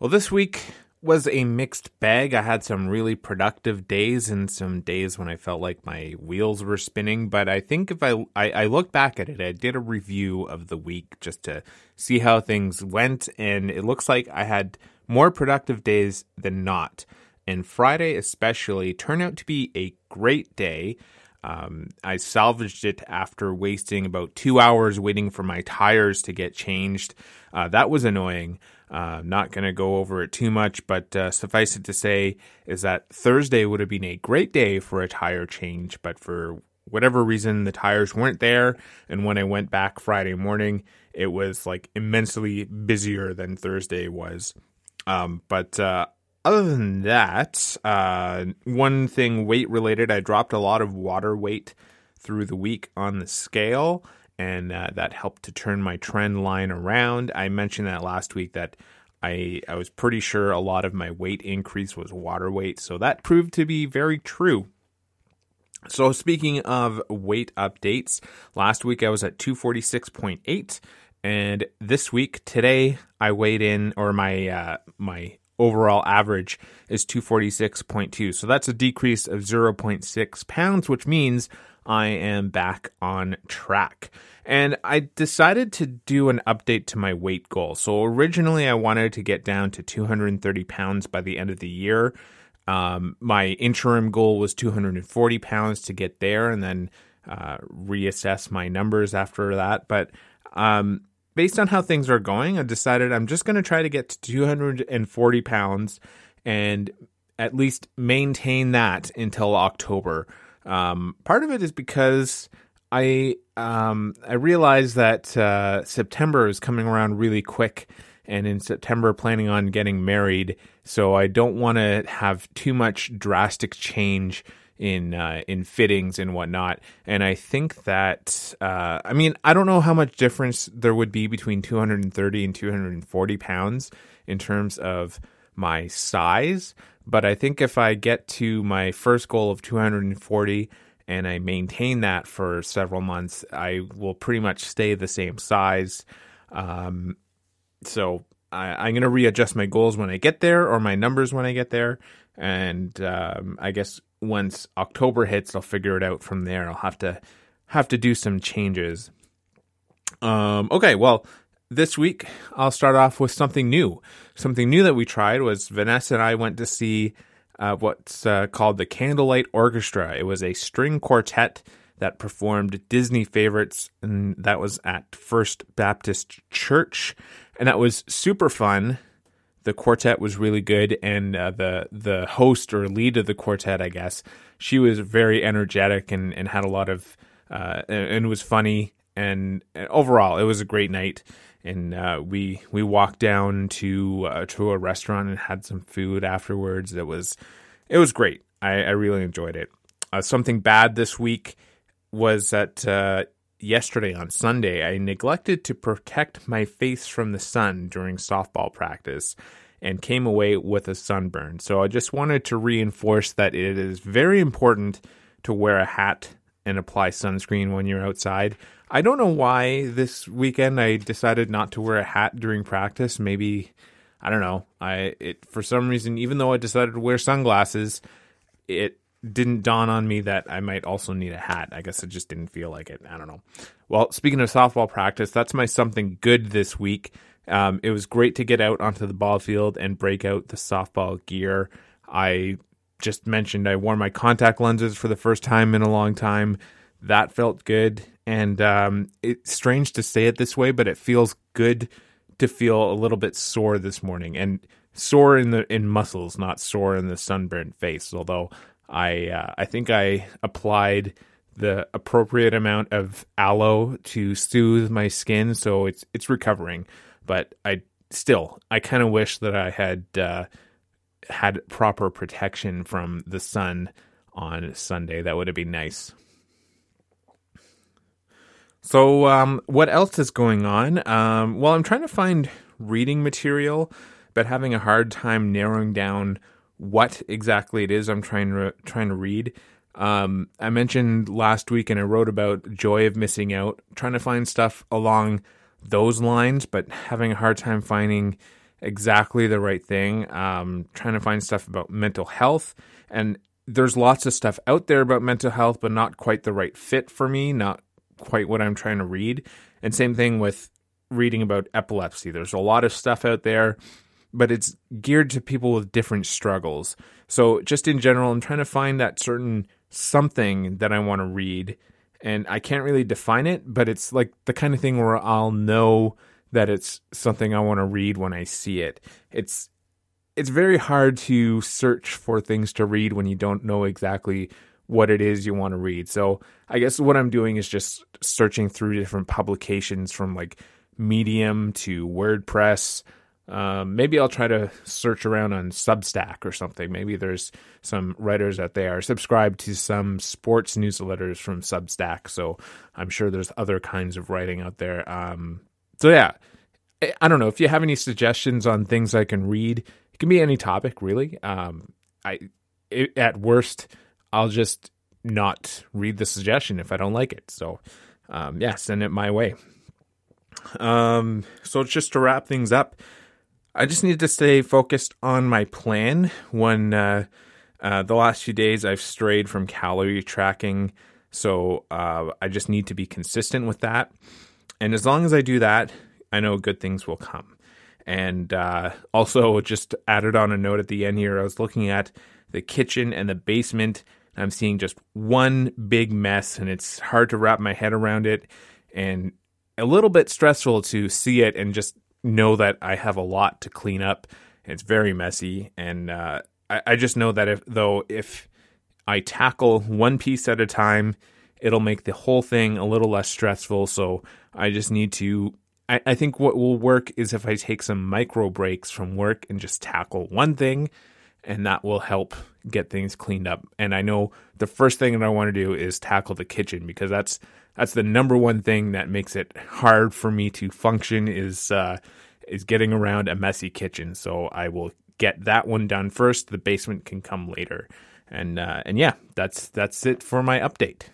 Well, this week was a mixed bag. I had some really productive days and some days when I felt like my wheels were spinning. But I think if I, I, I look back at it, I did a review of the week just to see how things went. And it looks like I had more productive days than not. And Friday, especially, turned out to be a great day. Um, I salvaged it after wasting about two hours waiting for my tires to get changed. Uh, that was annoying. Uh, not going to go over it too much, but uh, suffice it to say is that Thursday would have been a great day for a tire change, but for whatever reason, the tires weren't there. And when I went back Friday morning, it was like immensely busier than Thursday was. Um, but uh, other than that, uh, one thing weight related, I dropped a lot of water weight through the week on the scale, and uh, that helped to turn my trend line around. I mentioned that last week that I I was pretty sure a lot of my weight increase was water weight, so that proved to be very true. So speaking of weight updates, last week I was at 246.8 and this week today I weighed in or my uh, my overall average is 246.2. So that's a decrease of 0.6 pounds, which means I am back on track. And I decided to do an update to my weight goal. So originally, I wanted to get down to 230 pounds by the end of the year. Um, my interim goal was 240 pounds to get there and then uh, reassess my numbers after that. But um, based on how things are going, I decided I'm just going to try to get to 240 pounds and at least maintain that until October. Um, part of it is because I um, I realized that uh, September is coming around really quick, and in September planning on getting married, so I don't want to have too much drastic change in uh, in fittings and whatnot. And I think that uh, I mean I don't know how much difference there would be between 230 and 240 pounds in terms of my size, but I think if I get to my first goal of 240 and I maintain that for several months, I will pretty much stay the same size. Um, so I, am going to readjust my goals when I get there or my numbers when I get there. And um, I guess once October hits, I'll figure it out from there. I'll have to have to do some changes. Um, okay, well, this week I'll start off with something new. Something new that we tried was Vanessa and I went to see uh, what's uh, called the Candlelight Orchestra. It was a string quartet that performed Disney favorites, and that was at First Baptist Church, and that was super fun the quartet was really good, and uh, the the host or lead of the quartet, I guess, she was very energetic and, and had a lot of uh, and, was funny, and, and, overall, it was a great night. And uh, we we walked down to uh, to a restaurant and had some food afterwards. It was it was great. I, I really enjoyed it. Uh, something bad this week was that uh, yesterday on Sunday, I neglected to protect my face from the sun during softball practice and came away with a sunburn. So I just wanted to reinforce that it is very important to wear a hat and apply sunscreen when you're outside. I don't know why this weekend I decided not to wear a hat during practice. Maybe I don't know. I it for some reason even though I decided to wear sunglasses, it didn't dawn on me that I might also need a hat. I guess it just didn't feel like it. I don't know. Well, speaking of softball practice, that's my something good this week. Um, it was great to get out onto the ball field and break out the softball gear. I just mentioned I wore my contact lenses for the first time in a long time. That felt good. And um, it's strange to say it this way, but it feels good to feel a little bit sore this morning and sore in the in muscles, not sore in the sunburned face. Although I uh, I think I applied the appropriate amount of aloe to soothe my skin, so it's it's recovering. But I still I kind of wish that I had uh, had proper protection from the sun on Sunday. That would have been nice. So, um, what else is going on? Um, well, I'm trying to find reading material, but having a hard time narrowing down what exactly it is I'm trying to trying to read. Um, I mentioned last week, and I wrote about joy of missing out, trying to find stuff along those lines, but having a hard time finding exactly the right thing. Um, trying to find stuff about mental health, and there's lots of stuff out there about mental health, but not quite the right fit for me. Not quite what I'm trying to read. And same thing with reading about epilepsy. There's a lot of stuff out there, but it's geared to people with different struggles. So just in general, I'm trying to find that certain something that I want to read. And I can't really define it, but it's like the kind of thing where I'll know that it's something I want to read when I see it. It's it's very hard to search for things to read when you don't know exactly what it is you want to read. So I guess what I'm doing is just searching through different publications from like Medium to WordPress. Um, maybe I'll try to search around on Substack or something. Maybe there's some writers out there. subscribed to some sports newsletters from Substack, so I'm sure there's other kinds of writing out there. Um, so yeah, I don't know if you have any suggestions on things I can read. It can be any topic, really. Um, I it, at worst, I'll just not read the suggestion if I don't like it. So um, yeah, send it my way. Um, so just to wrap things up, I just need to stay focused on my plan. When uh, uh, the last few days I've strayed from calorie tracking, so uh, I just need to be consistent with that. And as long as I do that, I know good things will come. And uh, also, just added on a note at the end here, I was looking at the kitchen and the basement. I'm seeing just one big mess, and it's hard to wrap my head around it. And a little bit stressful to see it and just know that I have a lot to clean up. It's very messy, and uh, I, I just know that if though if I tackle one piece at a time, it'll make the whole thing a little less stressful. So I just need to. I, I think what will work is if I take some micro breaks from work and just tackle one thing, and that will help get things cleaned up. And I know the first thing that I want to do is tackle the kitchen because that's that's the number one thing that makes it hard for me to function is uh, is getting around a messy kitchen. So I will get that one done first. The basement can come later. And uh, and yeah, that's that's it for my update.